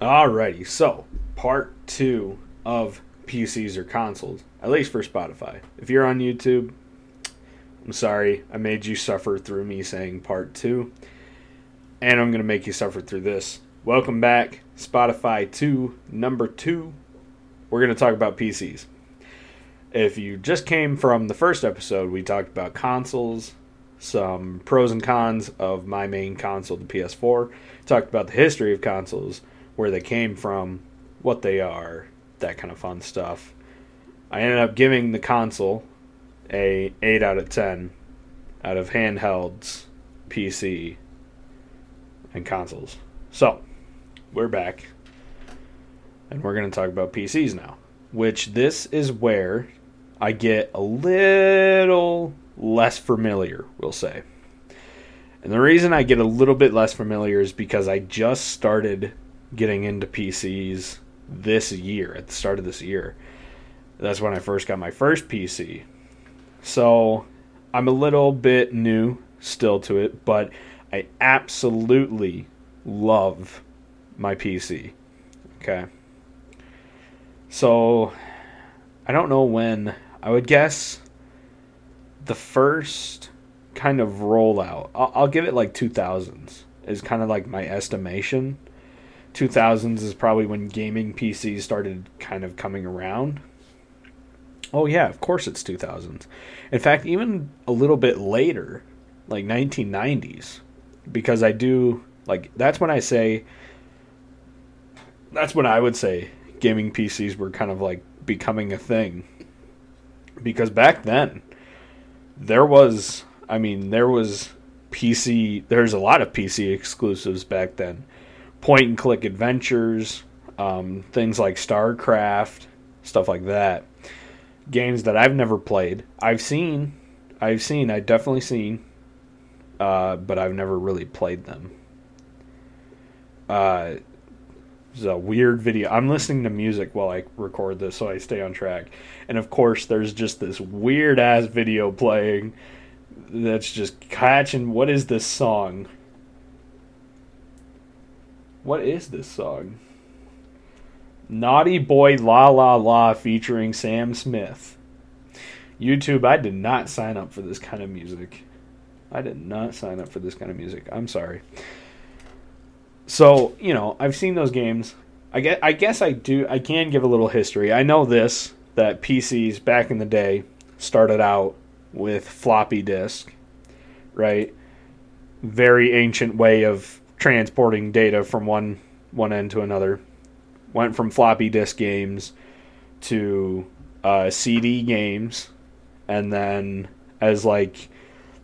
Alrighty, so part two of PCs or consoles, at least for Spotify. If you're on YouTube, I'm sorry, I made you suffer through me saying part two, and I'm going to make you suffer through this. Welcome back, Spotify 2, number two. We're going to talk about PCs. If you just came from the first episode, we talked about consoles, some pros and cons of my main console, the PS4. Talked about the history of consoles, where they came from, what they are, that kind of fun stuff. I ended up giving the console a 8 out of 10 out of handhelds, PC, and consoles. So, we're back. And we're going to talk about PCs now, which this is where I get a little less familiar, we'll say. And the reason I get a little bit less familiar is because I just started getting into PCs this year, at the start of this year. That's when I first got my first PC. So I'm a little bit new still to it, but I absolutely love my PC. Okay. So I don't know when. I would guess the first kind of rollout. I'll, give it like 2000s is kind of like my estimation. 2000s is probably when gaming PCs started kind of coming around. Oh yeah, of course it's 2000s. In fact, even a little bit later, like 1990s, because I do like that's when I say that's when I would say gaming PCs were kind of like becoming a thing. Because back then there was I mean, there was PC there's a lot of PC exclusives back then. Point and click adventures, um, things like StarCraft, stuff like that games that I've never played. I've seen, I've seen, I've definitely seen, uh, but I've never really played them. Uh, it's a weird video. I'm listening to music while I record this, so I stay on track. And of course, there's just this weird ass video playing that's just catching. What is this song? What is this song? Naughty Boy La La La featuring Sam Smith. YouTube, I did not sign up for this kind of music. I did not sign up for this kind of music. I'm sorry. So, you know, I've seen those games. I guess, I guess I do I can give a little history. I know this that PCs back in the day started out with floppy disk, right? Very ancient way of transporting data from one one end to another went from floppy disk games to uh, CD games, and then as like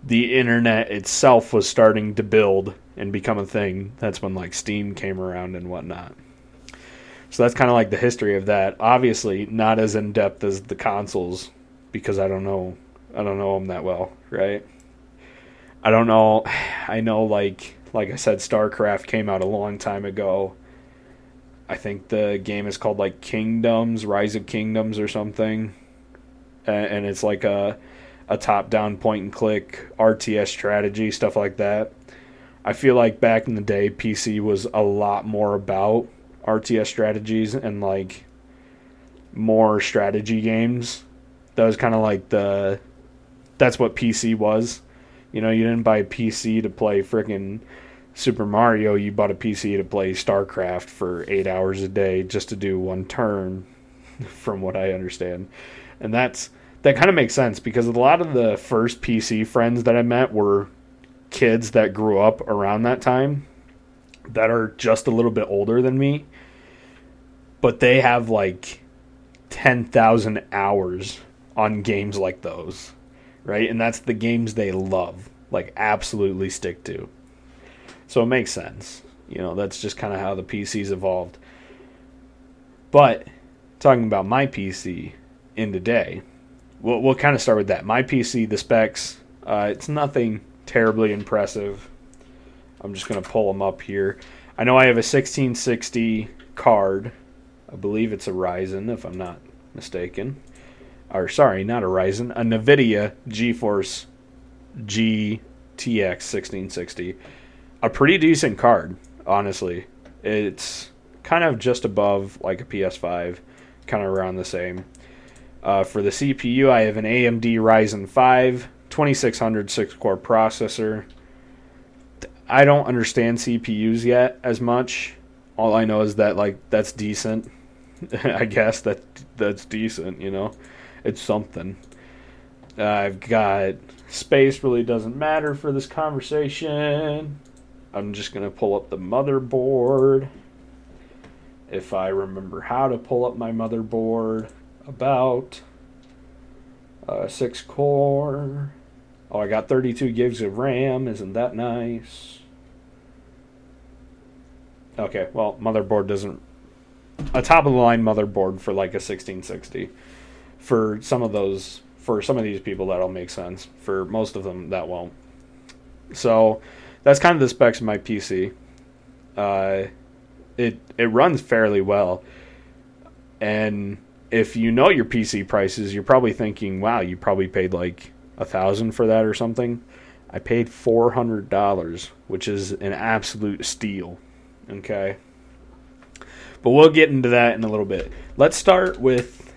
the internet itself was starting to build and become a thing, that's when like Steam came around and whatnot. So that's kind of like the history of that. Obviously, not as in depth as the consoles because I don't know, I don't know them that well, right? I don't know. I know like like I said, StarCraft came out a long time ago I think the game is called like Kingdoms, Rise of Kingdoms or something. And it's like a a top-down point and click RTS strategy stuff like that. I feel like back in the day PC was a lot more about RTS strategies and like more strategy games. That was kind of like the that's what PC was. You know, you didn't buy a PC to play freaking Super Mario, you bought a PC to play StarCraft for eight hours a day just to do one turn, from what I understand. And that's that kind of makes sense because a lot of the first PC friends that I met were kids that grew up around that time that are just a little bit older than me, but they have like 10,000 hours on games like those, right? And that's the games they love, like absolutely stick to. So it makes sense. You know, that's just kind of how the PC's evolved. But talking about my PC in today, we'll, we'll kind of start with that. My PC, the specs, uh, it's nothing terribly impressive. I'm just going to pull them up here. I know I have a 1660 card. I believe it's a Ryzen, if I'm not mistaken. Or, sorry, not a Ryzen, a NVIDIA GeForce GTX 1660 a pretty decent card, honestly. It's kind of just above like a PS5, kind of around the same. Uh, for the CPU, I have an AMD Ryzen 5 2600 6 core processor. I don't understand CPUs yet as much. All I know is that like that's decent. I guess that that's decent, you know. It's something. I've got space really doesn't matter for this conversation. I'm just going to pull up the motherboard. If I remember how to pull up my motherboard, about uh, 6 core. Oh, I got 32 gigs of RAM. Isn't that nice? Okay, well, motherboard doesn't. A top of the line motherboard for like a 1660. For some of those, for some of these people, that'll make sense. For most of them, that won't. So, that's kind of the specs of my PC. Uh, it it runs fairly well, and if you know your PC prices, you're probably thinking, "Wow, you probably paid like a thousand for that or something." I paid four hundred dollars, which is an absolute steal. Okay, but we'll get into that in a little bit. Let's start with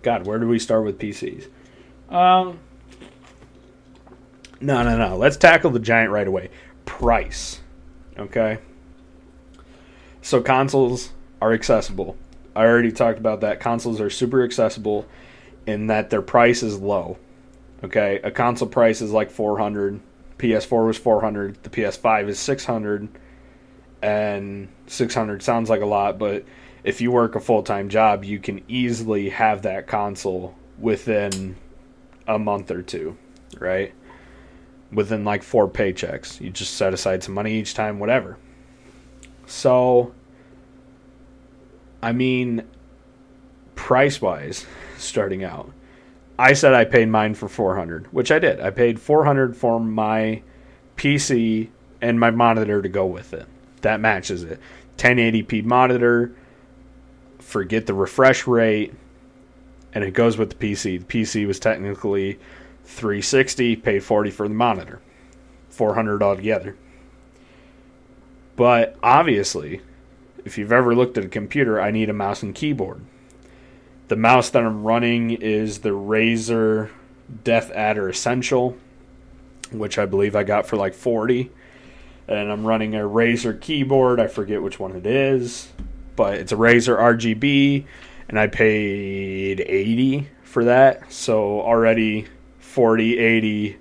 God. Where do we start with PCs? Um, no, no, no. Let's tackle the giant right away price. Okay? So consoles are accessible. I already talked about that. Consoles are super accessible in that their price is low. Okay? A console price is like 400. PS4 was 400. The PS5 is 600. And 600 sounds like a lot, but if you work a full-time job, you can easily have that console within a month or two, right? Within like four paychecks. You just set aside some money each time, whatever. So, I mean, price wise, starting out, I said I paid mine for 400, which I did. I paid 400 for my PC and my monitor to go with it. That matches it. 1080p monitor, forget the refresh rate, and it goes with the PC. The PC was technically 360, paid 40 for the monitor. 400 altogether. But obviously, if you've ever looked at a computer, I need a mouse and keyboard. The mouse that I'm running is the Razer DeathAdder Essential, which I believe I got for like 40. And I'm running a Razer keyboard. I forget which one it is, but it's a Razer RGB, and I paid 80 for that. So already 40, 80,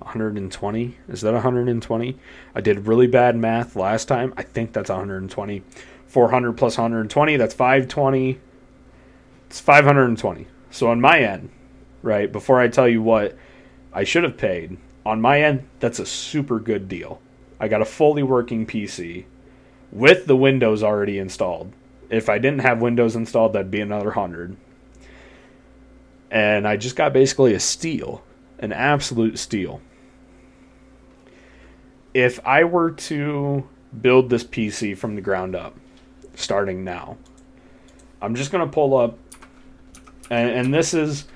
120. Is that 120? I did really bad math last time. I think that's 120. 400 plus 120, that's 520. It's 520. So on my end, right, before I tell you what I should have paid, on my end, that's a super good deal. I got a fully working PC with the Windows already installed. If I didn't have Windows installed, that'd be another 100 and I just got basically a steal, an absolute steal. If I were to build this PC from the ground up, starting now, I'm just gonna pull up, and, and this is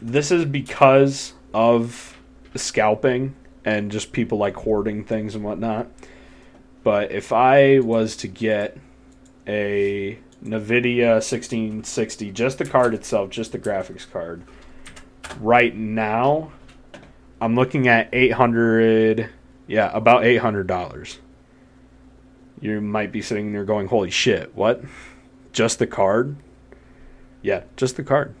this is because of scalping and just people like hoarding things and whatnot. But if I was to get a NVIDIA 1660, just the card itself, just the graphics card. Right now, I'm looking at 800, yeah, about $800. You might be sitting there going, holy shit, what? Just the card? Yeah, just the card.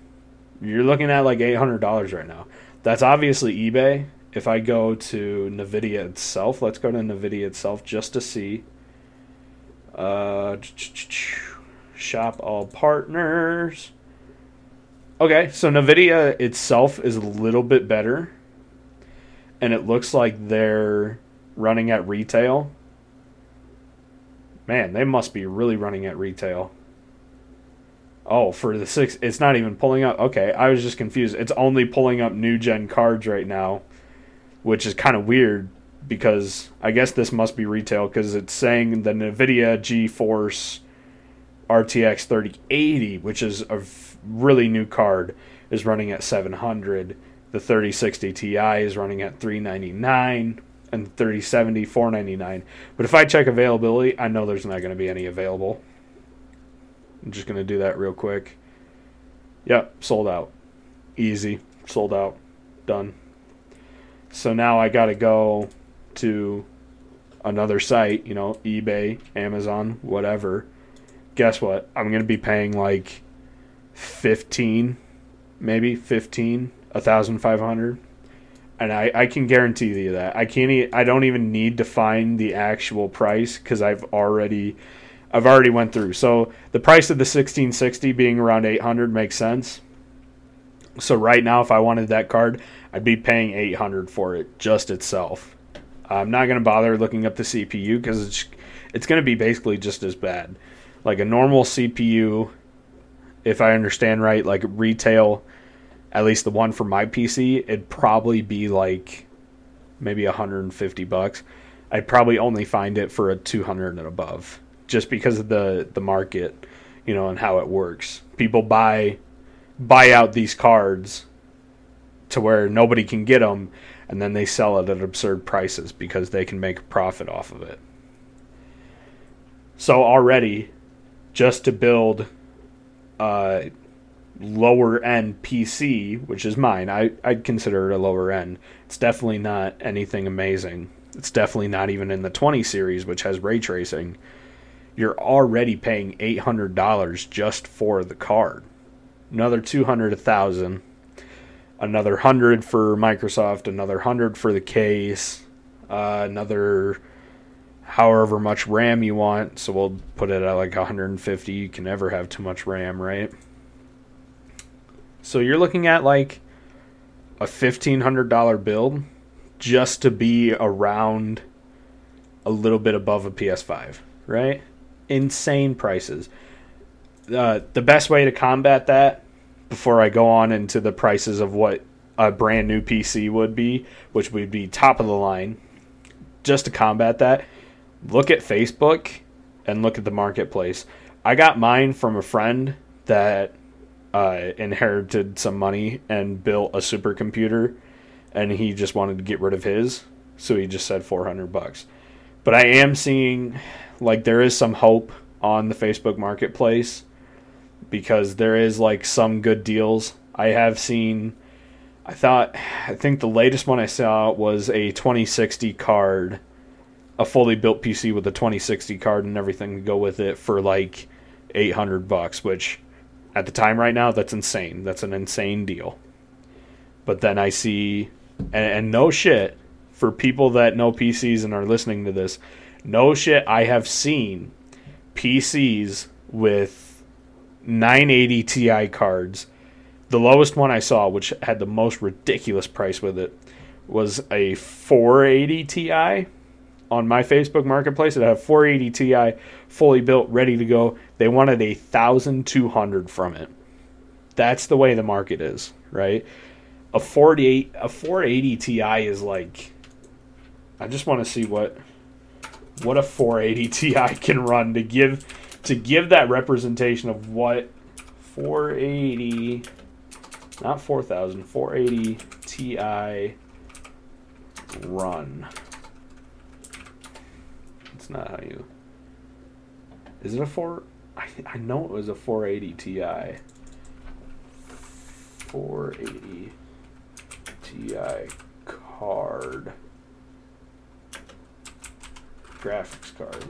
You're looking at like $800 right now. That's obviously eBay. If I go to NVIDIA itself, let's go to NVIDIA itself just to see. Uh, Shop all partners. Okay, so NVIDIA itself is a little bit better. And it looks like they're running at retail. Man, they must be really running at retail. Oh, for the six, it's not even pulling up. Okay, I was just confused. It's only pulling up new gen cards right now, which is kind of weird because I guess this must be retail because it's saying the NVIDIA GeForce RTX 3080, which is a really new card, is running at 700. The 3060 Ti is running at 399, and 3070 499 but if i check availability i know there's not going to be any available. I'm just going to do that real quick. Yep sold out. Easy sold out. Done. So now i got to go to another site you know ebay amazon whatever guess what i'm going to be paying like 15 maybe 15 1500 and I, I can guarantee you that I can't e- I don't even need to find the actual price because I've already I've already went through. So the price of the 1660 being around 800 makes sense. So right now, if I wanted that card, I'd be paying 800 for it just itself. I'm not gonna bother looking up the CPU because it's it's gonna be basically just as bad. Like a normal CPU, if I understand right, like retail at least the one for my PC, it'd probably be like maybe 150 bucks. I'd probably only find it for a 200 and above just because of the the market, you know, and how it works. People buy buy out these cards to where nobody can get them and then they sell it at absurd prices because they can make a profit off of it. So already just to build a lower end PC, which is mine, I, I'd consider it a lower end. It's definitely not anything amazing. It's definitely not even in the 20 series, which has ray tracing. You're already paying $800 just for the card. Another 200 a thousand. Another 100 for Microsoft, another 100 for the case, uh, another however much RAM you want. So we'll put it at like 150. You can never have too much RAM, right? So you're looking at like a $1,500 build just to be around a little bit above a PS5, right? Insane prices. Uh, the best way to combat that, before I go on into the prices of what a brand new PC would be, which would be top of the line, just to combat that, look at Facebook and look at the marketplace. I got mine from a friend that uh, inherited some money and built a supercomputer, and he just wanted to get rid of his, so he just said 400 bucks. But I am seeing like there is some hope on the Facebook marketplace because there is like some good deals. I have seen I thought I think the latest one I saw was a 2060 card, a fully built PC with a 2060 card and everything to go with it for like 800 bucks, which at the time right now, that's insane. That's an insane deal. But then I see, and, and no shit, for people that know PCs and are listening to this, no shit, I have seen PCs with 980 Ti cards. The lowest one I saw, which had the most ridiculous price with it, was a 480 Ti on my Facebook Marketplace. It have 480 Ti fully built, ready to go. They wanted a thousand two hundred from it. That's the way the market is, right? A 48 a 480 Ti is like I just want to see what what a 480 Ti can run to give to give that representation of what 480 not 4000 480 Ti run. It's not how you is it a four? I, I know it was a 480 Ti. 480 Ti card. Graphics card.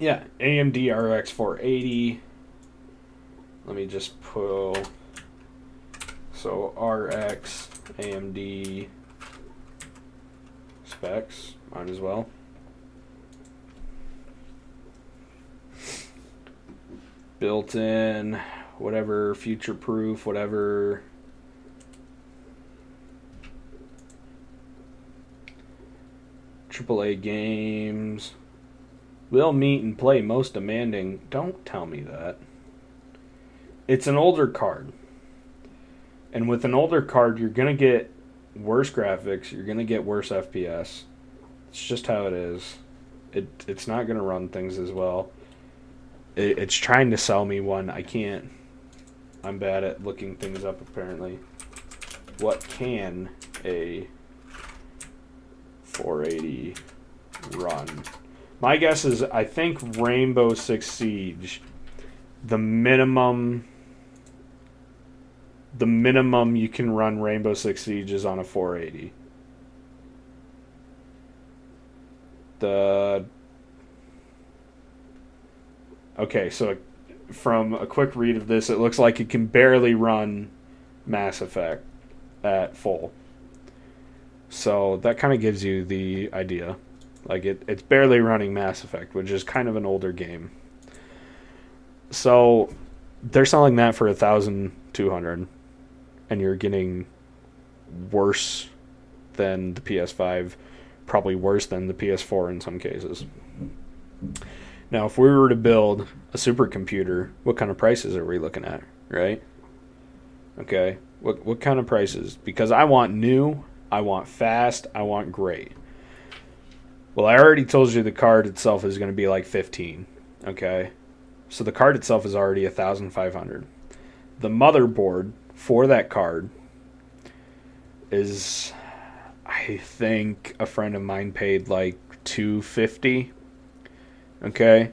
Yeah, AMD RX 480. Let me just pull. So RX AMD specs, might as well. built in, whatever future proof, whatever. AAA games will meet and play most demanding. Don't tell me that. It's an older card. And with an older card, you're going to get worse graphics, you're going to get worse FPS. It's just how it is. It it's not going to run things as well it, it's trying to sell me one. I can't. I'm bad at looking things up apparently. What can a 480 run? My guess is I think Rainbow Six Siege, the minimum the minimum you can run Rainbow Six Siege is on a 480. The Okay, so from a quick read of this, it looks like it can barely run Mass Effect at full. So that kind of gives you the idea. Like it, it's barely running Mass Effect, which is kind of an older game. So they're selling that for a thousand two hundred, and you're getting worse than the PS5, probably worse than the PS4 in some cases. Now, if we were to build a supercomputer, what kind of prices are we looking at, right? Okay. What what kind of prices? Because I want new, I want fast, I want great. Well, I already told you the card itself is going to be like 15, okay? So the card itself is already 1500. The motherboard for that card is I think a friend of mine paid like 250 Okay,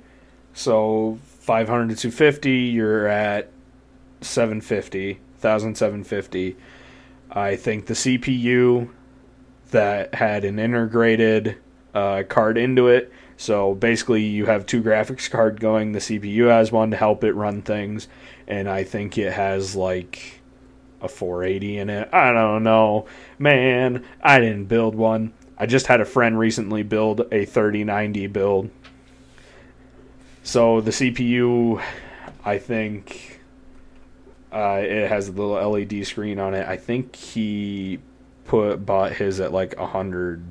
so 500 to 250, you're at 750, 1750. I think the CPU that had an integrated uh, card into it. So basically, you have two graphics card going. The CPU has one to help it run things, and I think it has like a 480 in it. I don't know, man. I didn't build one. I just had a friend recently build a 3090 build so the CPU, I think, uh, it has a little LED screen on it. I think he put bought his at like a hundred.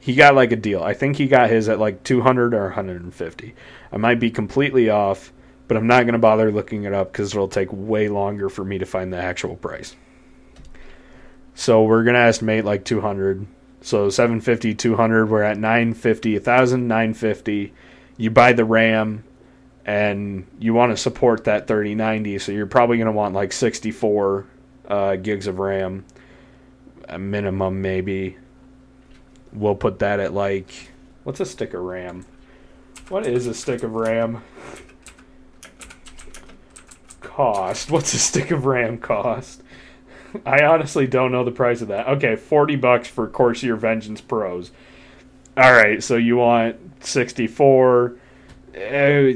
He got like a deal. I think he got his at like two hundred or hundred and fifty. I might be completely off, but I'm not gonna bother looking it up because it'll take way longer for me to find the actual price. So we're gonna estimate like two hundred. So 750, 200. We're at 950, 1,000, 950 you buy the RAM and you want to support that 3090, so you're probably going to want like 64 uh, gigs of RAM, a minimum maybe. We'll put that at like what's a stick of RAM? What is a stick of RAM? Cost. What's a stick of RAM cost? I honestly don't know the price of that. Okay, 40 bucks for Corsair Vengeance Pros. All right, so you want 64 uh,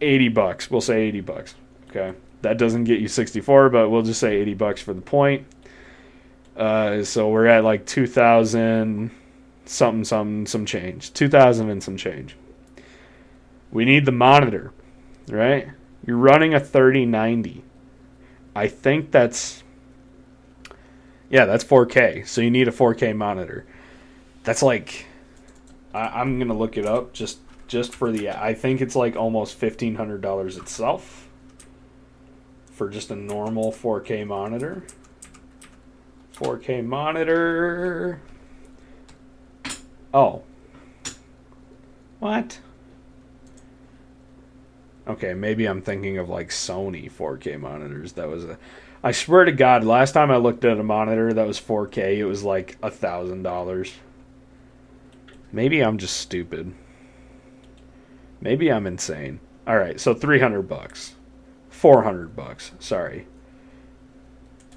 80 bucks. We'll say 80 bucks. Okay. That doesn't get you 64, but we'll just say 80 bucks for the point. Uh, so we're at like 2000 something something some change. 2000 and some change. We need the monitor, right? You're running a 3090. I think that's yeah, that's 4K. So you need a 4K monitor. That's like I, am gonna look it up just just for the. I think it's like almost fifteen hundred dollars itself for just a normal 4K monitor. 4K monitor. Oh. What? Okay, maybe I'm thinking of like Sony 4K monitors. That was a. I swear to God, last time I looked at a monitor that was 4K, it was like a thousand dollars. Maybe I'm just stupid. Maybe I'm insane. All right, so 300 bucks. 400 bucks. Sorry.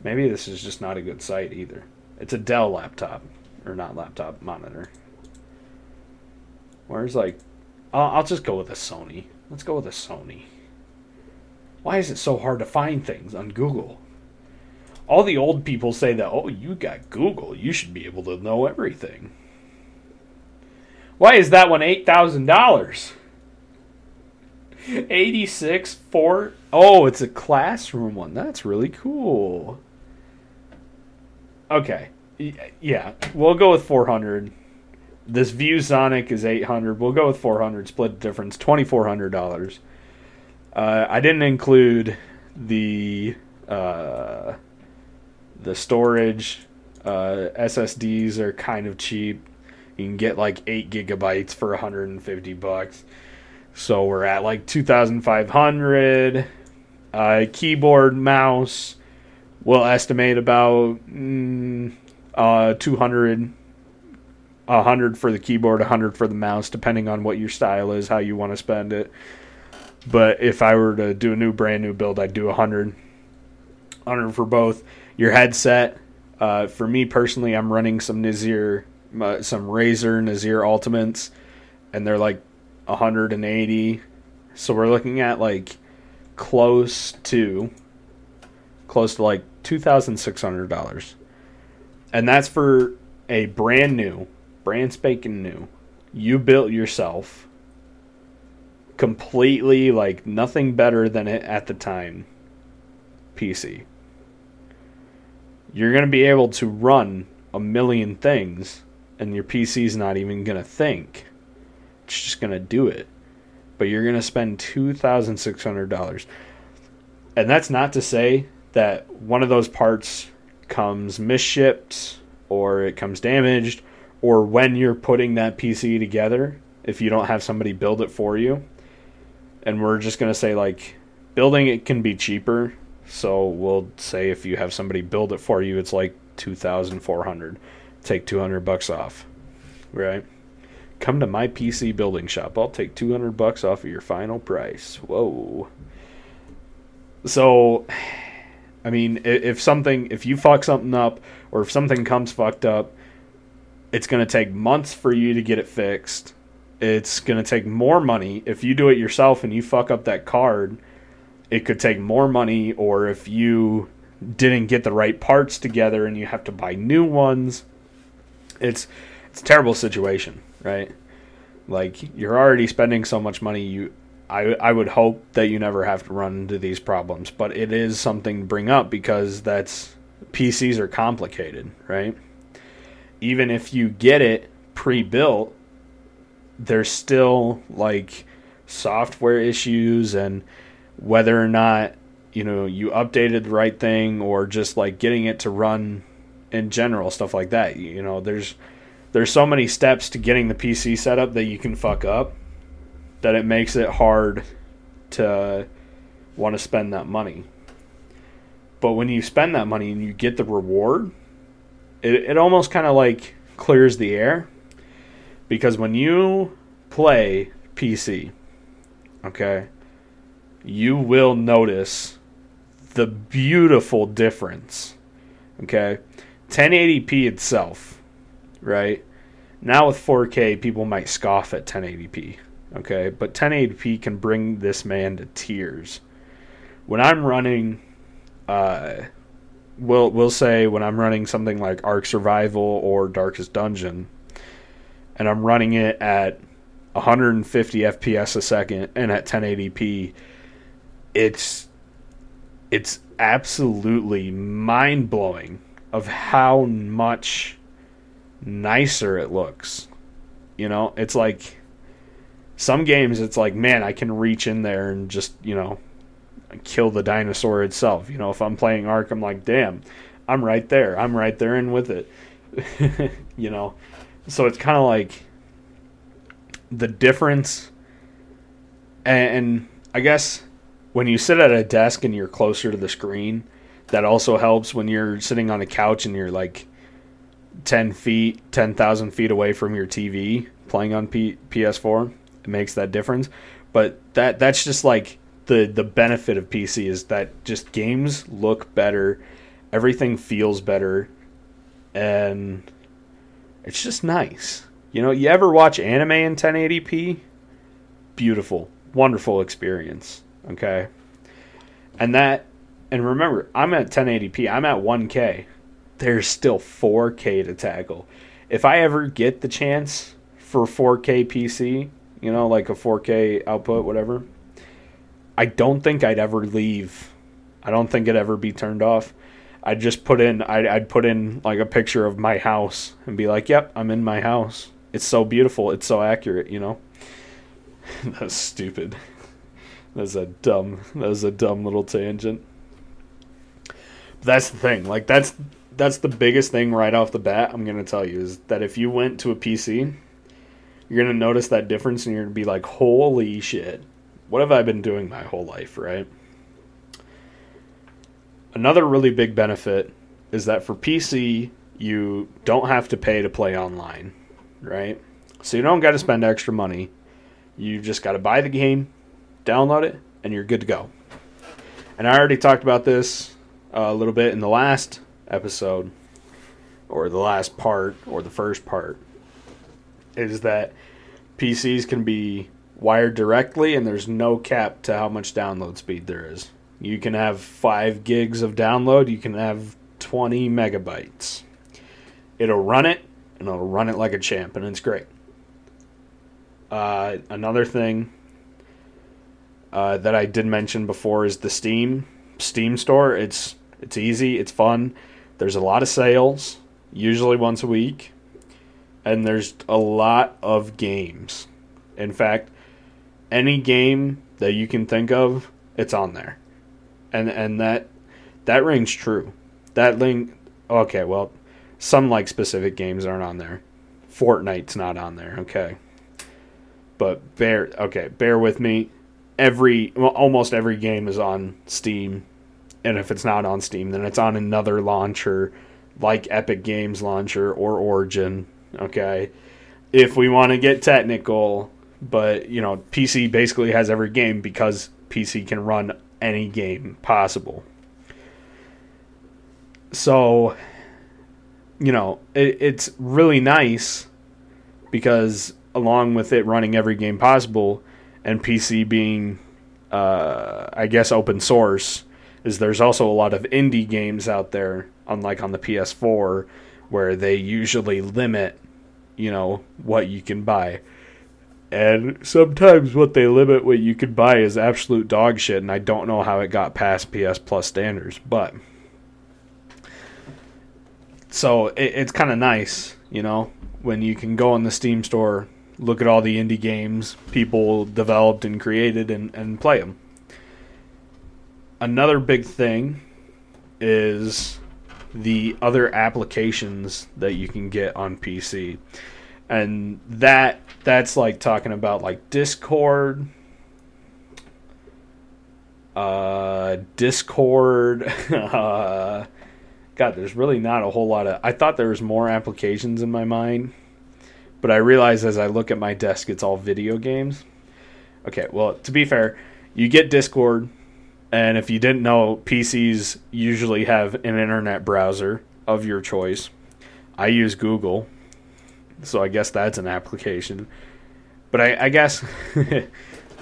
Maybe this is just not a good site either. It's a Dell laptop or not laptop monitor. Where's like I'll, I'll just go with a Sony. Let's go with a Sony. Why is it so hard to find things on Google? All the old people say that, oh, you got Google. You should be able to know everything. Why is that one $8,000? 86 4 Oh, it's a classroom one. That's really cool. Okay. Yeah, we'll go with 400 this ViewSonic is 800. We'll go with 400. Split difference. $2,400. Uh, I didn't include the uh, the storage. Uh, SSDs are kind of cheap. You can get like eight gigabytes for 150 bucks. So we're at like 2,500. Uh, keyboard, mouse, we'll estimate about mm, uh, 200 100 for the keyboard, 100 for the mouse, depending on what your style is, how you want to spend it. But if I were to do a new brand new build, I'd do 100. 100 for both. Your headset, uh, for me personally, I'm running some Nazir, uh, some Razer Nazir Ultimates, and they're like 180. So we're looking at like close to, close to like $2,600. And that's for a brand new brand spanking new, you built yourself completely like nothing better than it at the time PC. You're going to be able to run a million things and your PC's not even going to think. It's just going to do it. But you're going to spend $2,600. And that's not to say that one of those parts comes misshipped or it comes damaged or when you're putting that PC together, if you don't have somebody build it for you. And we're just going to say, like, building it can be cheaper. So we'll say if you have somebody build it for you, it's like 2400 Take 200 bucks off. Right? Come to my PC building shop. I'll take 200 bucks off of your final price. Whoa. So, I mean, if something, if you fuck something up, or if something comes fucked up, it's going to take months for you to get it fixed. It's going to take more money. If you do it yourself and you fuck up that card, it could take more money. Or if you didn't get the right parts together and you have to buy new ones, it's it's a terrible situation, right? Like you're already spending so much money. You, I, I would hope that you never have to run into these problems, but it is something to bring up because that's PCs are complicated, right? Even if you get it pre-built, there's still like software issues and whether or not you know you updated the right thing or just like getting it to run in general stuff like that. You know there's there's so many steps to getting the PC set up that you can fuck up that it makes it hard to want to spend that money. But when you spend that money and you get the reward it, it almost kind of like clears the air because when you play PC, okay, you will notice the beautiful difference. Okay, 1080p itself, right? Now with 4K, people might scoff at 1080p, okay, but 1080p can bring this man to tears. When I'm running uh, we'll we'll say when I'm running something like Ark Survival or Darkest Dungeon, and I'm running it at 150 FPS a second and at 1080p, it's it's absolutely mind blowing of how much nicer it looks. You know, it's like some games it's like, man, I can reach in there and just, you know, kill the dinosaur itself. You know, if I'm playing Ark, I'm like, damn, I'm right there. I'm right there and with it. you know, so it's kind of like the difference. And I guess when you sit at a desk and you're closer to the screen, that also helps when you're sitting on a couch and you're like 10 feet, 10,000 feet away from your TV playing on P- PS4. It makes that difference. But that that's just like the the benefit of PC is that just games look better, everything feels better, and it's just nice. You know, you ever watch anime in 1080p? Beautiful, wonderful experience. Okay, and that, and remember, I'm at 1080p. I'm at 1K. There's still 4K to tackle. If I ever get the chance for 4K PC, you know, like a 4K output, whatever, I don't think I'd ever leave. I don't think it'd ever be turned off. I'd just put in I'd, I'd put in like a picture of my house and be like, "Yep, I'm in my house. It's so beautiful. It's so accurate." You know. That's stupid. That's a dumb. That was a dumb little tangent. But that's the thing. Like that's that's the biggest thing right off the bat. I'm gonna tell you is that if you went to a PC, you're gonna notice that difference, and you're gonna be like, "Holy shit!" What have I been doing my whole life, right? Another really big benefit is that for PC, you don't have to pay to play online, right? So you don't got to spend extra money. You just got to buy the game, download it, and you're good to go. And I already talked about this uh, a little bit in the last episode, or the last part, or the first part. Is that PCs can be wired directly, and there's no cap to how much download speed there is. You can have 5 gigs of download, you can have 20 megabytes. It'll run it, and it'll run it like a champ, and it's great. Uh, another thing uh, that I did mention before is the Steam Steam store. It's it's easy, it's fun. There's a lot of sales, usually once a week, and there's a lot of games. In fact, any game that you can think of, it's on there, and and that that rings true. That link. Okay, well, some like specific games aren't on there. Fortnite's not on there. Okay, but bear okay, bear with me. Every well, almost every game is on Steam, and if it's not on Steam, then it's on another launcher, like Epic Games launcher or Origin. Okay, if we want to get technical, but you know, PC basically has every game because PC can run any game possible. So, you know, it, it's really nice because along with it running every game possible and PC being, uh, I guess, open source, is there's also a lot of indie games out there, unlike on the PS4, where they usually limit, you know, what you can buy. And sometimes what they limit what you can buy is absolute dog shit, and I don't know how it got past PS Plus standards, but so it, it's kind of nice, you know, when you can go in the Steam store, look at all the indie games people developed and created, and, and play them. Another big thing is the other applications that you can get on PC. And that that's like talking about like Discord, uh, Discord. uh, God, there's really not a whole lot of. I thought there was more applications in my mind, but I realize as I look at my desk, it's all video games. Okay, well, to be fair, you get Discord, and if you didn't know, PCs usually have an internet browser of your choice. I use Google, so I guess that's an application. But I, I guess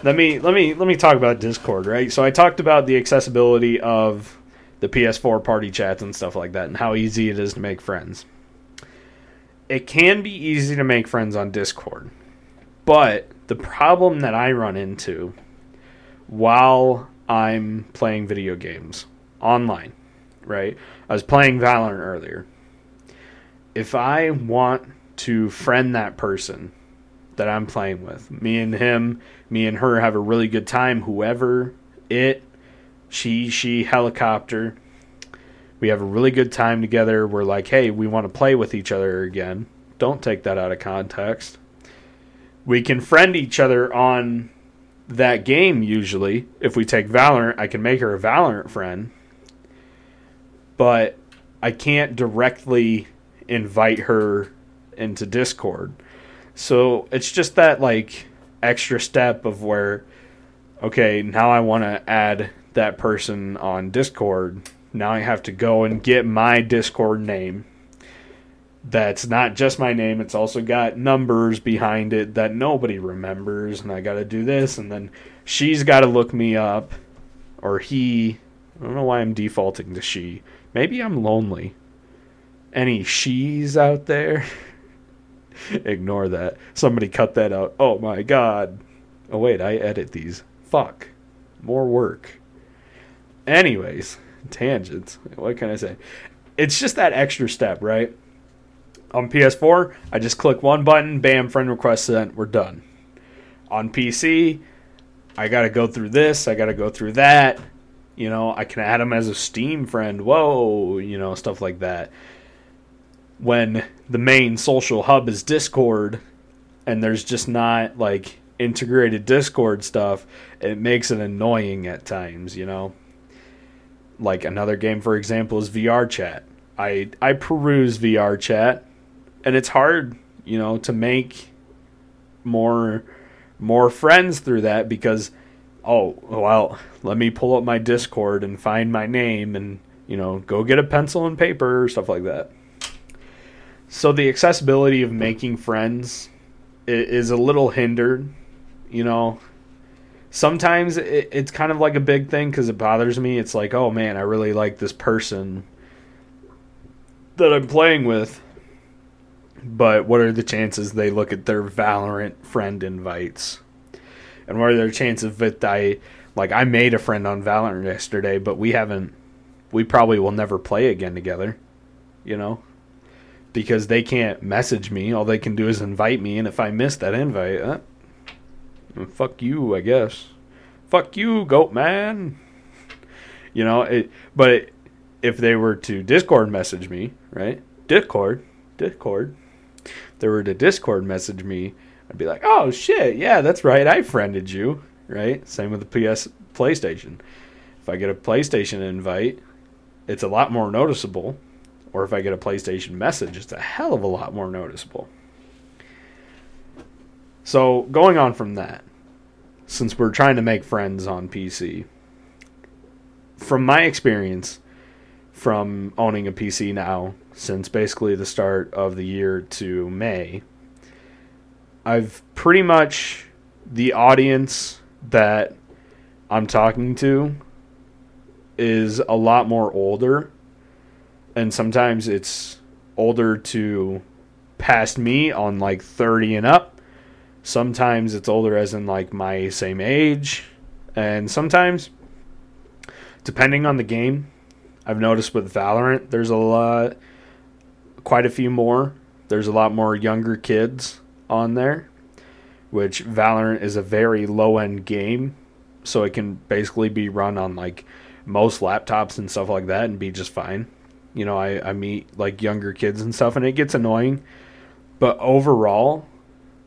let me let me let me talk about Discord, right? So I talked about the accessibility of the PS4 party chats and stuff like that, and how easy it is to make friends. It can be easy to make friends on Discord, but the problem that I run into while I'm playing video games online, right? I was playing Valorant earlier. If I want to friend that person that I'm playing with, me and him, me and her have a really good time, whoever it, she, she, helicopter. We have a really good time together. We're like, hey, we want to play with each other again. Don't take that out of context. We can friend each other on that game usually. If we take Valorant, I can make her a Valorant friend. But I can't directly invite her into Discord. So it's just that like extra step of where okay, now I want to add that person on Discord. Now I have to go and get my Discord name. That's not just my name, it's also got numbers behind it that nobody remembers, and I got to do this, and then she's got to look me up, or he. I don't know why I'm defaulting to she. Maybe I'm lonely. Any she's out there? Ignore that. Somebody cut that out. Oh my god. Oh wait, I edit these. Fuck. More work. Anyways, tangents. What can I say? It's just that extra step, right? On PS4, I just click one button, bam, friend request sent, we're done. On PC, I got to go through this, I got to go through that. You know, I can add them as a Steam friend. Whoa, you know, stuff like that. When the main social hub is Discord and there's just not like integrated Discord stuff, it makes it annoying at times, you know. Like another game, for example, is VR Chat. I I peruse VR chat, and it's hard, you know, to make more more friends through that because oh well, let me pull up my Discord and find my name and you know go get a pencil and paper stuff like that. So the accessibility of making friends is a little hindered, you know. Sometimes it's kind of like a big thing because it bothers me. It's like, oh man, I really like this person that I'm playing with. But what are the chances they look at their Valorant friend invites? And what are their chances that I like I made a friend on Valorant yesterday, but we haven't we probably will never play again together. You know? Because they can't message me. All they can do is invite me, and if I miss that invite, uh, fuck you, I guess. Fuck you, goat man. You know, it but if they were to Discord message me, right? Discord, Discord. If they were to Discord message me, I'd be like, "Oh shit, yeah, that's right. I friended you." Right? Same with the PS PlayStation. If I get a PlayStation invite, it's a lot more noticeable. Or if I get a PlayStation message, it's a hell of a lot more noticeable. So, going on from that, since we're trying to make friends on PC, from my experience, from owning a PC now since basically the start of the year to May. I've pretty much the audience that I'm talking to is a lot more older and sometimes it's older to past me on like 30 and up. Sometimes it's older as in like my same age and sometimes depending on the game I've noticed with Valorant, there's a lot, quite a few more. There's a lot more younger kids on there, which Valorant is a very low end game, so it can basically be run on like most laptops and stuff like that and be just fine. You know, I, I meet like younger kids and stuff, and it gets annoying. But overall,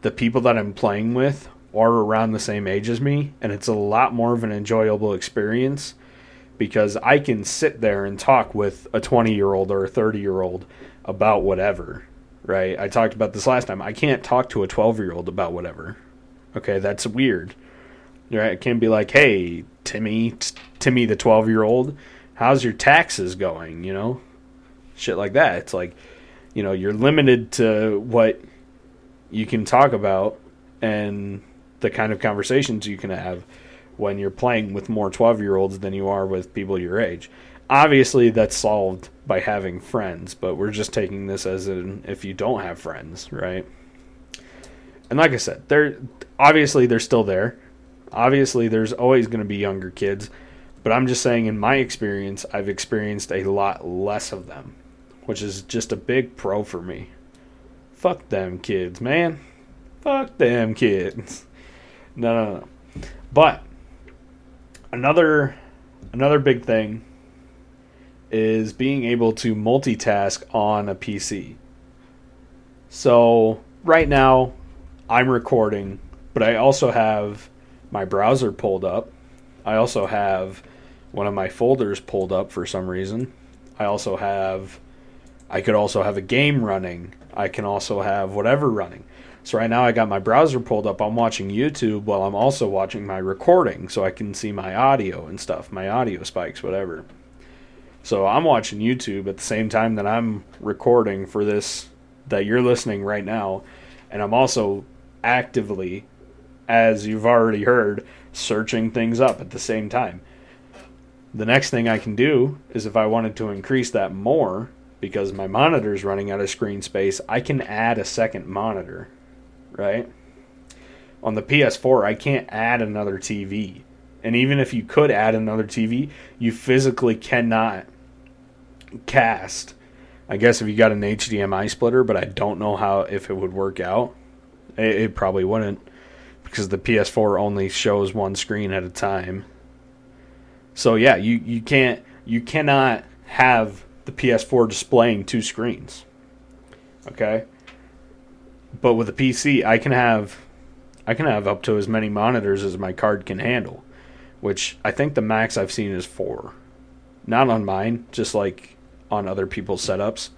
the people that I'm playing with are around the same age as me, and it's a lot more of an enjoyable experience because I can sit there and talk with a 20 year old or a 30 year old about whatever, right? I talked about this last time. I can't talk to a 12 year old about whatever. Okay, that's weird. Right? It can be like, hey, Timmy, t- Timmy the 12 year old, how's your taxes going? You know, shit like that. It's like, you know, you're limited to what you can talk about and the kind of conversations you can have when you're playing with more 12 year olds than you are with people your age. Obviously, that's solved by having friends, but we're just taking this as if you don't have friends, right? And like I said, they're obviously they're still there. Obviously, there's always going to be younger kids, but I'm just saying, in my experience, I've experienced a lot less of them, which is just a big pro for me. Fuck them kids, man. Fuck them kids. No, no, no. But another another big thing is being able to multitask on a PC. So, right now I'm recording, but I also have my browser pulled up. I also have one of my folders pulled up for some reason. I also have I could also have a game running. I can also have whatever running. So right now I got my browser pulled up. I'm watching YouTube while I'm also watching my recording so I can see my audio and stuff, my audio spikes, whatever. So I'm watching YouTube at the same time that I'm recording for this that you're listening right now. And I'm also actively, as you've already heard, searching things up at the same time. The next thing I can do is if I wanted to increase that more, because my monitor is running out of screen space, I can add a second monitor right? On the PS4, I can't add another TV. And even if you could add another TV, you physically cannot cast. I guess if you got an HDMI splitter, but I don't know how if it would work out. It, it probably wouldn't because the PS4 only shows one screen at a time. So yeah, you, you can't you cannot have the PS4 displaying two screens. Okay? But with a PC, I can have I can have up to as many monitors as my card can handle, which I think the max I've seen is 4. Not on mine, just like on other people's setups.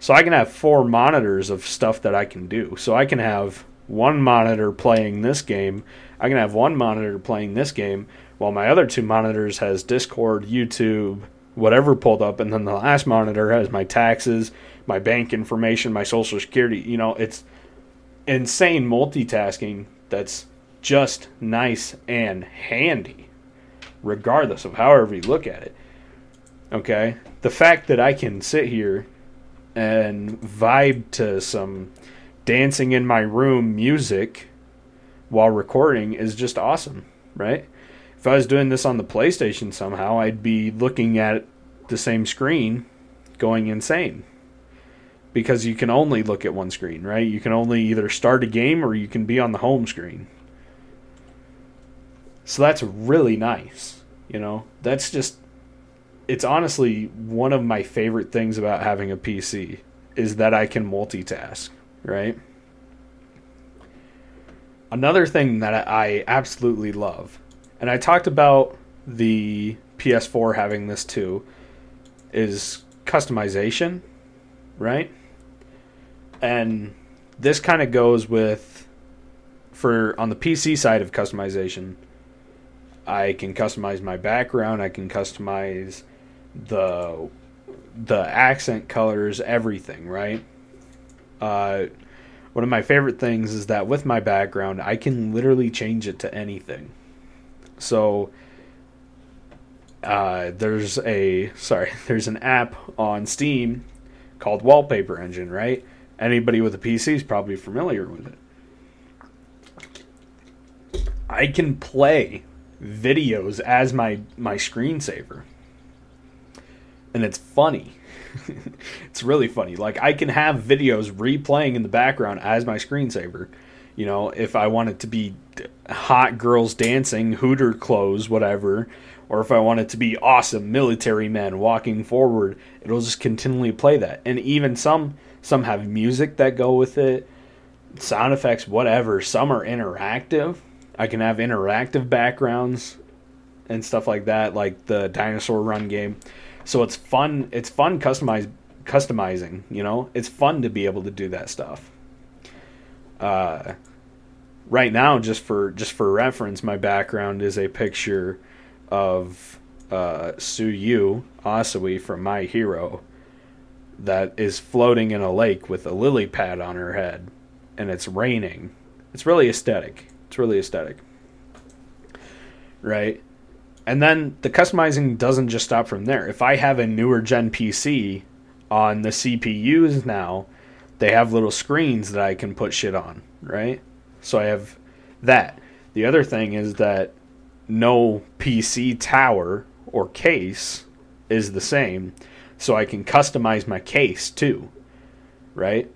So I can have four monitors of stuff that I can do. So I can have one monitor playing this game. I can have one monitor playing this game while my other two monitors has Discord, YouTube, whatever pulled up and then the last monitor has my taxes, my bank information, my social security. You know, it's insane multitasking that's just nice and handy regardless of however you look at it. Okay? The fact that I can sit here and vibe to some dancing in my room music while recording is just awesome, right? If I was doing this on the PlayStation somehow, I'd be looking at the same screen going insane. Because you can only look at one screen, right? You can only either start a game or you can be on the home screen. So that's really nice, you know? That's just it's honestly one of my favorite things about having a PC is that I can multitask, right? Another thing that I absolutely love, and I talked about the PS4 having this too, is customization, right? And this kind of goes with for on the PC side of customization, I can customize my background, I can customize the the accent colors, everything, right? Uh, one of my favorite things is that with my background, I can literally change it to anything. So uh, there's a sorry, there's an app on Steam called Wallpaper Engine, right? Anybody with a PC is probably familiar with it. I can play videos as my my screensaver and it's funny. it's really funny. Like I can have videos replaying in the background as my screensaver. You know, if I want it to be hot girls dancing, Hooter clothes, whatever, or if I want it to be awesome military men walking forward, it'll just continually play that. And even some some have music that go with it, sound effects, whatever. Some are interactive. I can have interactive backgrounds and stuff like that, like the dinosaur run game. So it's fun. It's fun customize customizing. You know, it's fun to be able to do that stuff. Uh, right now, just for just for reference, my background is a picture of uh, Tsuyu Asui from My Hero that is floating in a lake with a lily pad on her head, and it's raining. It's really aesthetic. It's really aesthetic. Right? And then the customizing doesn't just stop from there. If I have a newer gen PC on the CPUs now, they have little screens that I can put shit on, right? So I have that. The other thing is that no PC tower or case is the same, so I can customize my case too, right?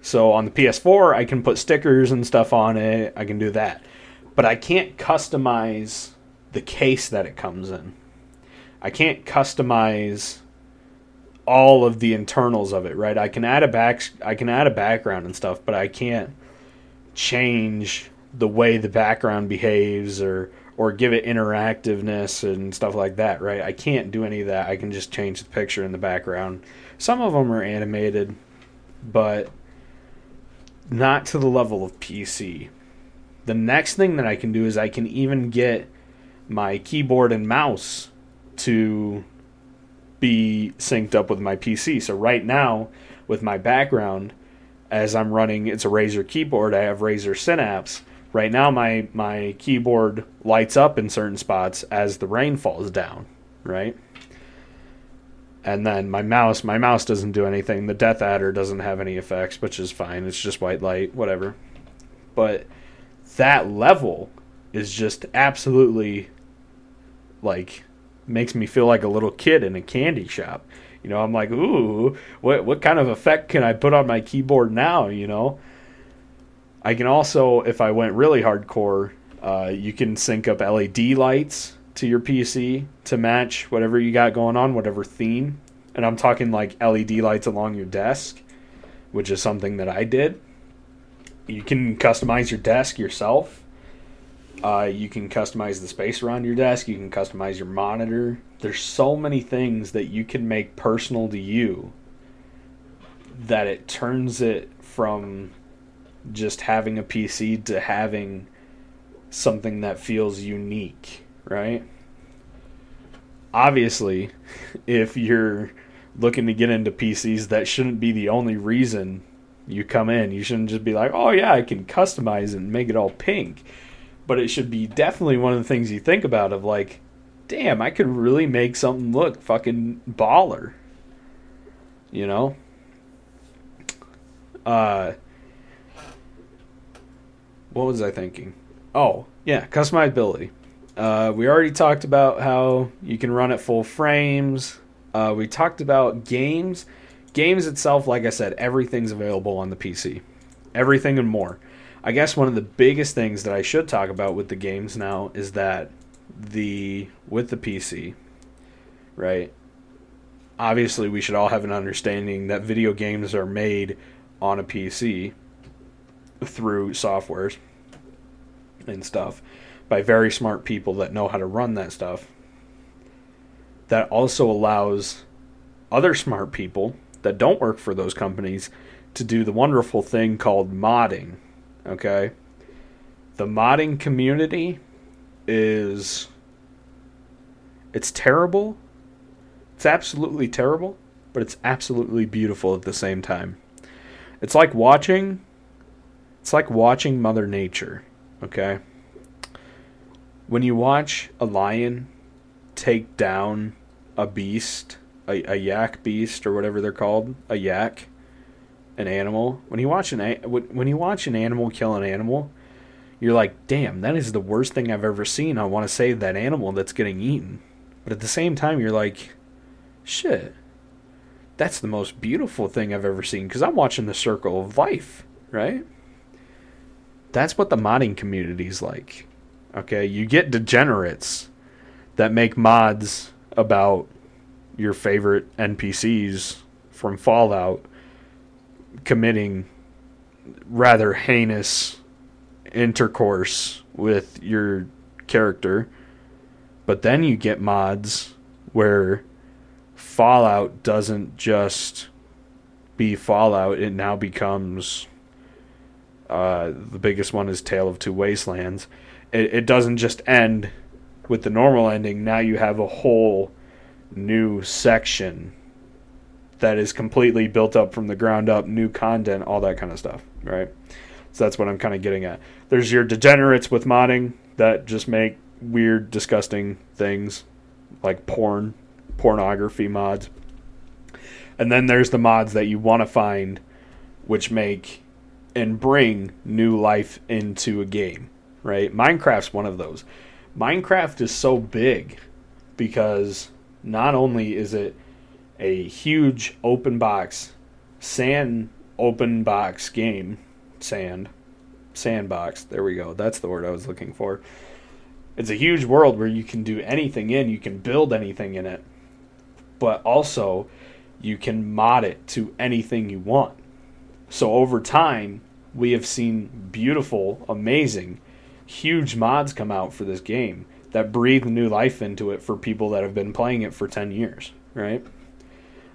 So on the PS4, I can put stickers and stuff on it. I can do that. But I can't customize the case that it comes in. I can't customize all of the internals of it, right? I can add a back I can add a background and stuff, but I can't change the way the background behaves or or give it interactiveness and stuff like that, right? I can't do any of that. I can just change the picture in the background. Some of them are animated, but not to the level of PC. The next thing that I can do is I can even get my keyboard and mouse to be synced up with my PC. So right now, with my background, as I'm running, it's a Razer keyboard. I have Razer Synapse. Right now, my my keyboard lights up in certain spots as the rain falls down. Right. And then my mouse, my mouse doesn't do anything. The DeathAdder doesn't have any effects, which is fine. It's just white light, whatever. But that level is just absolutely like makes me feel like a little kid in a candy shop. You know, I'm like, ooh, what what kind of effect can I put on my keyboard now? You know, I can also, if I went really hardcore, uh, you can sync up LED lights to your PC to match whatever you got going on, whatever theme. And I'm talking like LED lights along your desk, which is something that I did. You can customize your desk yourself Uh, you can customize the space around your desk. You can customize your monitor. There's so many things that you can make personal to you that it turns it from just having a PC to having something that feels unique, right? Obviously, if you're looking to get into PCs, that shouldn't be the only reason you come in. You shouldn't just be like, oh, yeah, I can customize and make it all pink but it should be definitely one of the things you think about of like, damn, I could really make something look fucking baller. You know? Uh what was I thinking? Oh, yeah, customizability. Uh, we already talked about how you can run at full frames. Uh, we talked about games. Games itself, like I said, everything's available on the PC. Everything and more. I guess one of the biggest things that I should talk about with the games now is that the with the PC, right? Obviously, we should all have an understanding that video games are made on a PC through softwares and stuff by very smart people that know how to run that stuff. That also allows other smart people that don't work for those companies to do the wonderful thing called modding Okay. The modding community is it's terrible. It's absolutely terrible, but it's absolutely beautiful at the same time. It's like watching it's like watching mother nature, okay? When you watch a lion take down a beast, a, a yak beast or whatever they're called, a yak, an animal, when you watch an when you watch an animal kill an animal, you're like, "Damn, that is the worst thing I've ever seen. I want to save that animal that's getting eaten." But at the same time, you're like, "Shit. That's the most beautiful thing I've ever seen because I'm watching the circle of life, right?" That's what the modding community is like. Okay, you get degenerates that make mods about your favorite NPCs from Fallout committing rather heinous intercourse with your character. But then you get mods where Fallout doesn't just be Fallout, it now becomes uh, the biggest one is Tale of Two Wastelands. It, it doesn't just end with the normal ending, now you have a whole new section that is completely built up from the ground up, new content, all that kind of stuff, right? So that's what I'm kind of getting at. There's your degenerates with modding that just make weird, disgusting things like porn, pornography mods. And then there's the mods that you want to find which make and bring new life into a game, right? Minecraft's one of those. Minecraft is so big because not only is it a huge open box sand open box game sand. Sandbox. There we go. That's the word i was looking for. It's a huge world where you can do anything in. You can build anything in it. But also you can mod it to anything you want. So over time we have seen beautiful amazing huge mods come out for this game that breathe new life into it for people that have been playing it for 10 years right?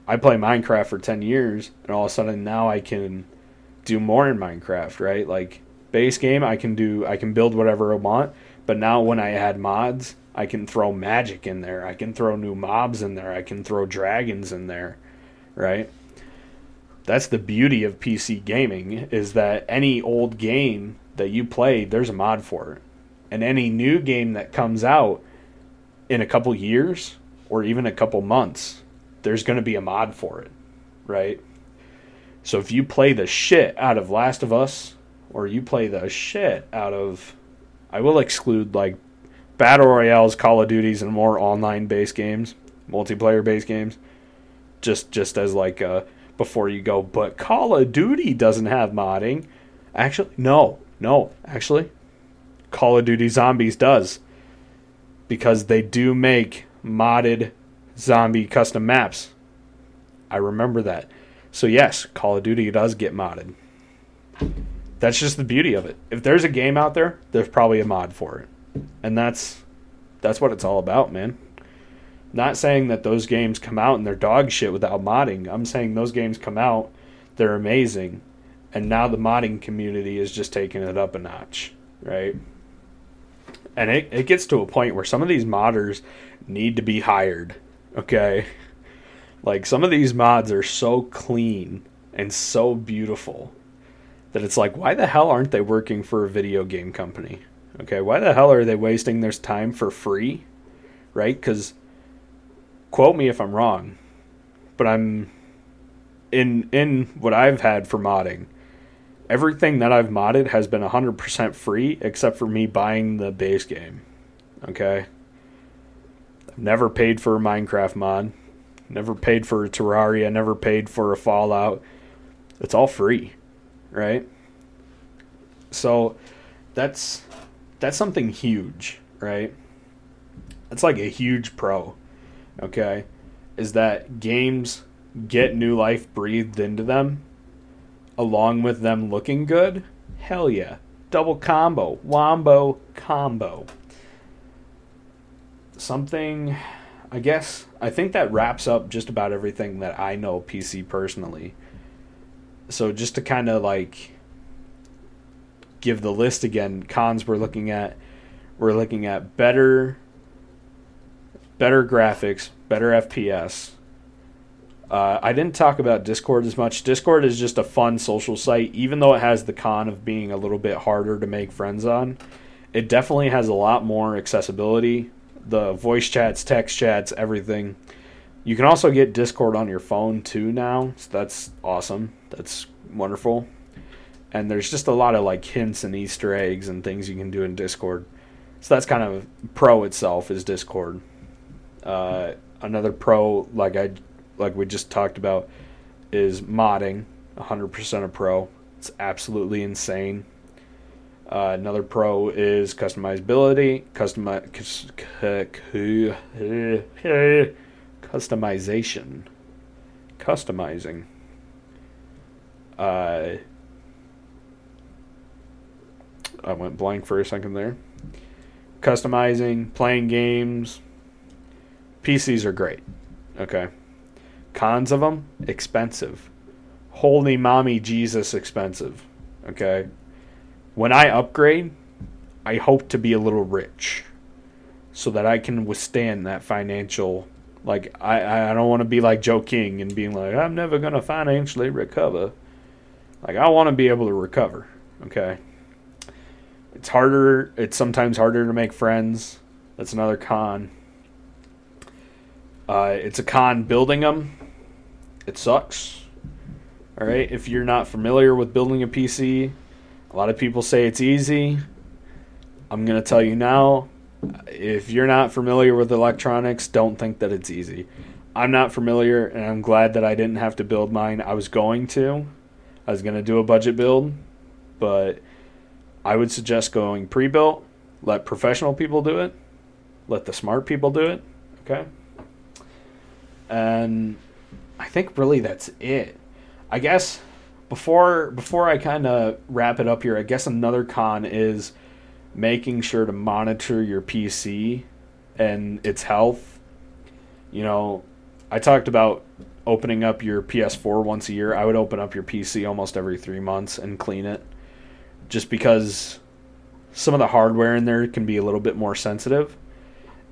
I play Minecraft for 10 years and all of a sudden now I can do more in Minecraft, right? Like base game I can do I can build whatever I want, but now when I add mods, I can throw magic in there. I can throw new mobs in there. I can throw dragons in there, right? That's the beauty of PC gaming is that any old game that you play, there's a mod for it. And any new game that comes out in a couple years or even a couple months, there's going to be a mod for it, right? So if you play the shit out of Last of Us, or you play the shit out of, I will exclude like battle royales, Call of Duties, and more online based games, multiplayer based games, just just as like uh, before you go. But Call of Duty doesn't have modding. Actually, no, no, actually, Call of Duty Zombies does because they do make modded zombie custom maps. I remember that. So yes, Call of Duty does get modded. That's just the beauty of it. If there's a game out there, there's probably a mod for it. And that's that's what it's all about, man. Not saying that those games come out and they're dog shit without modding. I'm saying those games come out, they're amazing, and now the modding community is just taking it up a notch, right? And it, it gets to a point where some of these modders need to be hired, okay? Like some of these mods are so clean and so beautiful that it's like, why the hell aren't they working for a video game company? Okay, why the hell are they wasting their time for free? Right? Because quote me if I'm wrong, but I'm in in what I've had for modding. Everything that I've modded has been 100% free except for me buying the base game. Okay? I've never paid for a Minecraft mod. Never paid for a Terraria, never paid for a Fallout. It's all free, right? So that's that's something huge, right? That's like a huge pro okay, is that games get new life breathed into them along with them looking good. Hell yeah. Double combo, wombo combo. Something, I guess, I think that wraps up just about everything that I know PC personally. So just to kind of like give the list again, cons we're looking at, we're looking at better better graphics, better FPS. Uh, I didn't talk about Discord as much. Discord is just a fun social site, even though it has the con of being a little bit harder to make friends on. It definitely has a lot more accessibility. The voice chats, text chats, everything. You can also get Discord on your phone too now, so that's awesome. That's wonderful. And there's just a lot of like hints and Easter eggs and things you can do in Discord. So that's kind of pro itself is Discord. Uh, another pro, like I, like we just talked about, is modding. 100% a pro. It's absolutely insane. Uh, another pro is customizability, customi- customization, customizing. Uh, I went blank for a second there. Customizing, playing games, PCs are great. Okay. Cons of them expensive. Holy mommy Jesus expensive. Okay. When I upgrade, I hope to be a little rich so that I can withstand that financial like I, I don't want to be like Joe King and being like I'm never going to financially recover. Like I want to be able to recover, okay? It's harder, it's sometimes harder to make friends. That's another con. Uh, it's a con building them. It sucks. All right. If you're not familiar with building a PC, a lot of people say it's easy. I'm going to tell you now if you're not familiar with electronics, don't think that it's easy. I'm not familiar, and I'm glad that I didn't have to build mine. I was going to. I was going to do a budget build, but I would suggest going pre built. Let professional people do it. Let the smart people do it. Okay? and I think really that's it. I guess before before I kind of wrap it up here, I guess another con is making sure to monitor your PC and its health. You know, I talked about opening up your PS4 once a year. I would open up your PC almost every 3 months and clean it just because some of the hardware in there can be a little bit more sensitive.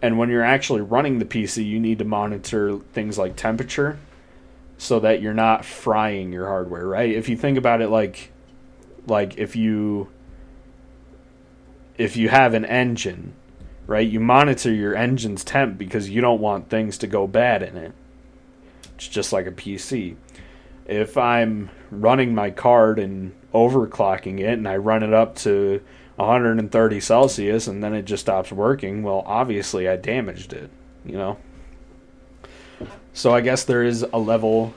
And when you're actually running the PC, you need to monitor things like temperature so that you're not frying your hardware, right? If you think about it like like if you if you have an engine, right? You monitor your engine's temp because you don't want things to go bad in it. It's just like a PC. If I'm running my card and overclocking it and I run it up to 130 Celsius and then it just stops working, well, obviously I damaged it, you know? So I guess there is a level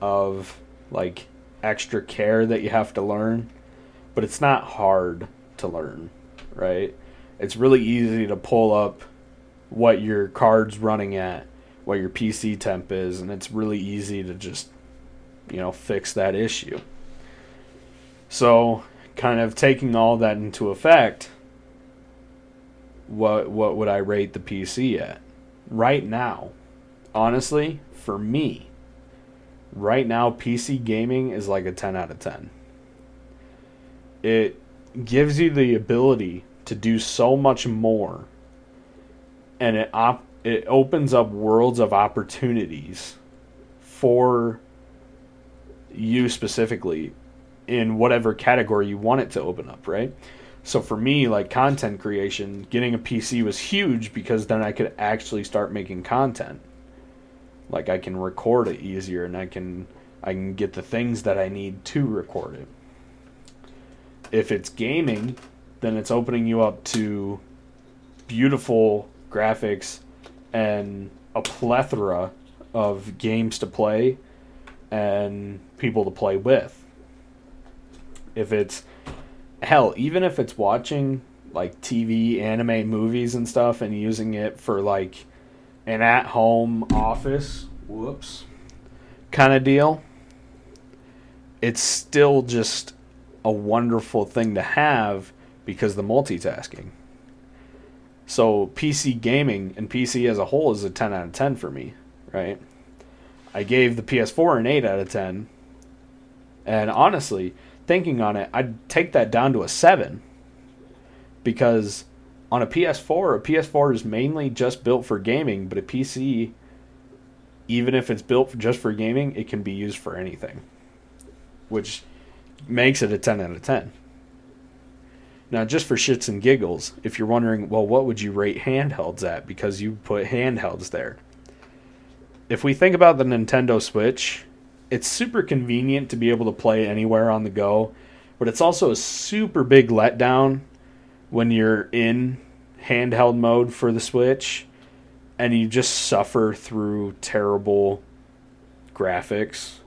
of like extra care that you have to learn, but it's not hard to learn, right? It's really easy to pull up what your card's running at, what your PC temp is, and it's really easy to just, you know, fix that issue. So kind of taking all that into effect, what what would I rate the PC at? Right now, honestly, for me, right now PC gaming is like a 10 out of 10. It gives you the ability to do so much more and it op- it opens up worlds of opportunities for you specifically in whatever category you want it to open up, right? So for me, like content creation, getting a PC was huge because then I could actually start making content. Like I can record it easier and I can I can get the things that I need to record it. If it's gaming, then it's opening you up to beautiful graphics and a plethora of games to play and people to play with. If it's hell, even if it's watching like TV, anime, movies and stuff and using it for like an at home office, whoops, kind of deal, it's still just a wonderful thing to have because the multitasking. So PC gaming and PC as a whole is a 10 out of 10 for me, right? I gave the PS4 an 8 out of 10. And honestly, thinking on it, I'd take that down to a 7 because on a PS4, a PS4 is mainly just built for gaming, but a PC even if it's built just for gaming, it can be used for anything, which makes it a 10 out of 10. Now, just for shits and giggles, if you're wondering, well, what would you rate handhelds at? Because you put handhelds there. If we think about the Nintendo Switch, it's super convenient to be able to play anywhere on the go, but it's also a super big letdown when you're in handheld mode for the Switch and you just suffer through terrible graphics.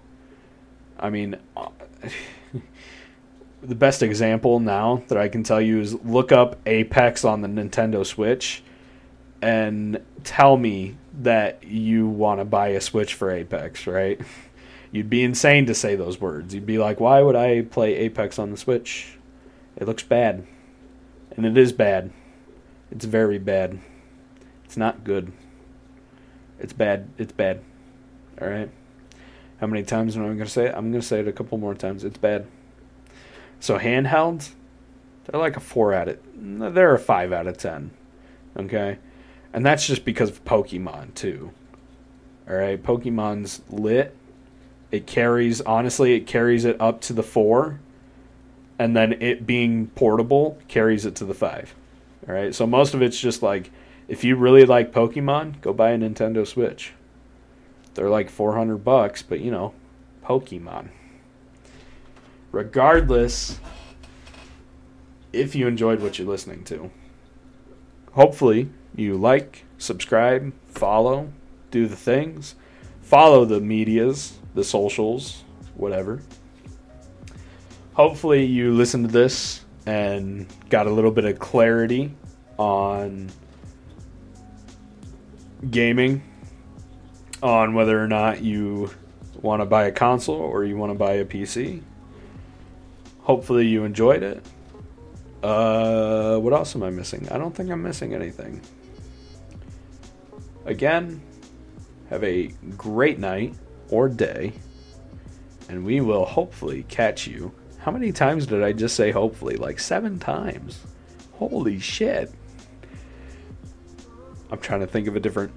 I mean, uh, the best example now that I can tell you is look up Apex on the Nintendo Switch and tell me that you want to buy a Switch for Apex, right? You'd be insane to say those words. You'd be like, why would I play Apex on the Switch? It looks bad. And it is bad. It's very bad. It's not good. It's bad. It's bad. All right. How many times am I going to say it? I'm going to say it a couple more times. It's bad. So handhelds, they're like a four out of. They're a five out of ten. Okay, and that's just because of Pokemon too. All right, Pokemon's lit. It carries honestly, it carries it up to the four, and then it being portable carries it to the five. All right, so most of it's just like if you really like Pokemon, go buy a Nintendo Switch. They're like 400 bucks, but you know, Pokemon. Regardless, if you enjoyed what you're listening to, hopefully you like, subscribe, follow, do the things, follow the medias, the socials, whatever. Hopefully you listened to this and got a little bit of clarity on gaming on whether or not you want to buy a console or you want to buy a PC. Hopefully you enjoyed it. Uh, what else am I missing? I don't think I'm missing anything. Again, have a great night or day, and we will hopefully catch you. How many times did I just say hopefully? Like seven times. Holy shit. I'm trying to think of a different.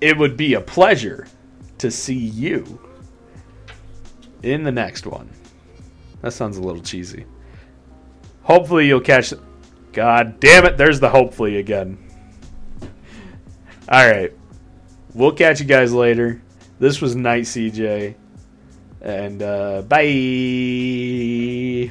It would be a pleasure to see you in the next one. That sounds a little cheesy. Hopefully you'll catch. God damn it! There's the hopefully again. All right, we'll catch you guys later. This was Night CJ, and uh, bye.